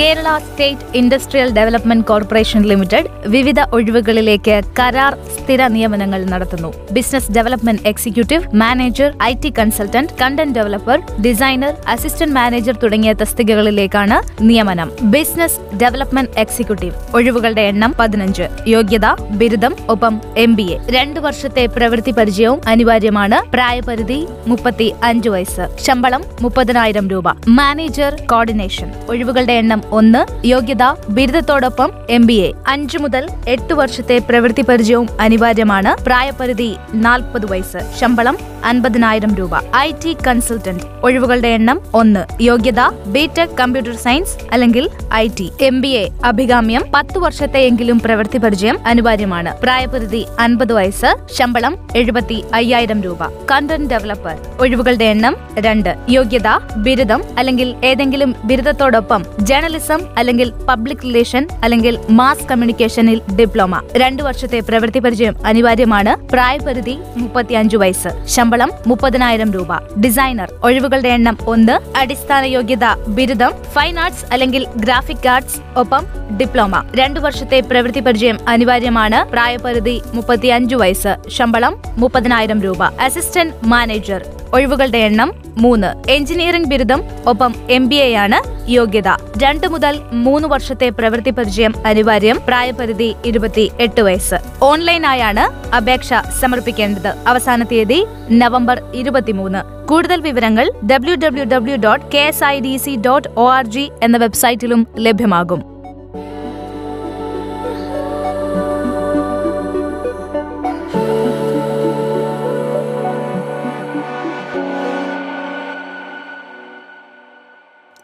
Kerala state industrial development corporation limited വിവിധ ഒഴിവുകളിലേക്ക് കരാർ സ്ഥിര നിയമനങ്ങൾ നടത്തുന്നു. Business development executive manager I T consultant content developer designer assistant manager തുടങ്ങിയ തസ്തികകളിലേക്കാണ് നിയമനം. ബിസിനസ് ഡെവലപ്മെന്റ് എക്സിക്യൂട്ടീവ് ഒഴിവുകളുടെ എണ്ണം പതിനഞ്ച്. യോഗ്യത ബിരുദം ഒപ്പം എം ബി എ രണ്ടു വർഷത്തെ പ്രവൃത്തി പരിചയവും അനിവാര്യമാണ്. പ്രായപരിധി മുപ്പത്തി അഞ്ച് വയസ്സ്. ശമ്പളം മുപ്പതിനായിരം രൂപ. മാനേജർ കോർഡിനേഷൻ ഒഴിവുകളുടെ എണ്ണം ഒന്ന് യോഗ്യത ബിരുദത്തോടൊപ്പം എം ബി എ അഞ്ചു മുതൽ എട്ട് വർഷത്തെ പ്രവൃത്തി പരിചയവും അനിവാര്യമാണ്. പ്രായപരിധി നാൽപ്പത് വയസ്സ്. ശമ്പളം അൻപതിനായിരം രൂപ. I T consultant. ഒഴിവുകളുടെ എണ്ണം ഒന്ന്. യോഗ്യത ബിടെക് കമ്പ്യൂട്ടർ സയൻസ് അല്ലെങ്കിൽ I T. M B A അഭികാമ്യം പത്ത് വർഷത്തെയെങ്കിലും പ്രവൃത്തി പരിചയം അനിവാര്യമാണ്. പ്രായപരിധി അൻപത് വയസ്സ്. ശമ്പളം എഴുപത്തി അയ്യായിരം രൂപ. Content developer. ഒഴിവുകളുടെ എണ്ണം രണ്ട്. യോഗ്യത ബിരുദം അല്ലെങ്കിൽ ഏതെങ്കിലും ബിരുദത്തോടൊപ്പം ജേർണലിസം അല്ലെങ്കിൽ പബ്ലിക് റിലേഷൻ അല്ലെങ്കിൽ മാസ് കമ്മ്യൂണിക്കേഷനിൽ ഡിപ്ലോമ രണ്ടു വർഷത്തെ പ്രവൃത്തി പരിചയം അനിവാര്യമാണ്. പ്രായപരിധി മുപ്പത്തിയഞ്ചു വയസ്സ്. ശമ്പളം മുപ്പതിനായിരം രൂപ. ഡിസൈനർ ഒഴിവുകളുടെ എണ്ണം ഒന്ന്. അടിസ്ഥാന യോഗ്യത ബിരുദം ഫൈൻ ആർട്സ് അല്ലെങ്കിൽ ഗ്രാഫിക് ആർട്സ് ഒപ്പം ഡിപ്ലോമ രണ്ടു വർഷത്തെ പ്രവൃത്തി പരിചയം അനിവാര്യമാണ്. പ്രായപരിധി മുപ്പത്തിയഞ്ചു വയസ്സ്. ശമ്പളം മുപ്പതിനായിരം രൂപ. അസിസ്റ്റന്റ് മാനേജർ ഒഴിവുകളുടെ എണ്ണം മൂന്ന്. എഞ്ചിനീയറിംഗ് ബിരുദം ഒപ്പം എം ബി എ ആണ് യോഗ്യത. രണ്ട് മുതൽ മൂന്ന് വർഷത്തെ പ്രവൃത്തി പരിചയം അനിവാര്യം പ്രായപരിധി ഇരുപത്തി എട്ട് വയസ്സ്. ഓൺലൈനായാണ് അപേക്ഷ സമർപ്പിക്കേണ്ടത്. അവസാന തീയതി നവംബർ ഇരുപത്തിമൂന്ന്. കൂടുതൽ വിവരങ്ങൾ W W W dot K S I D C dot O R G എന്ന വെബ്സൈറ്റിലും ലഭ്യമാകും.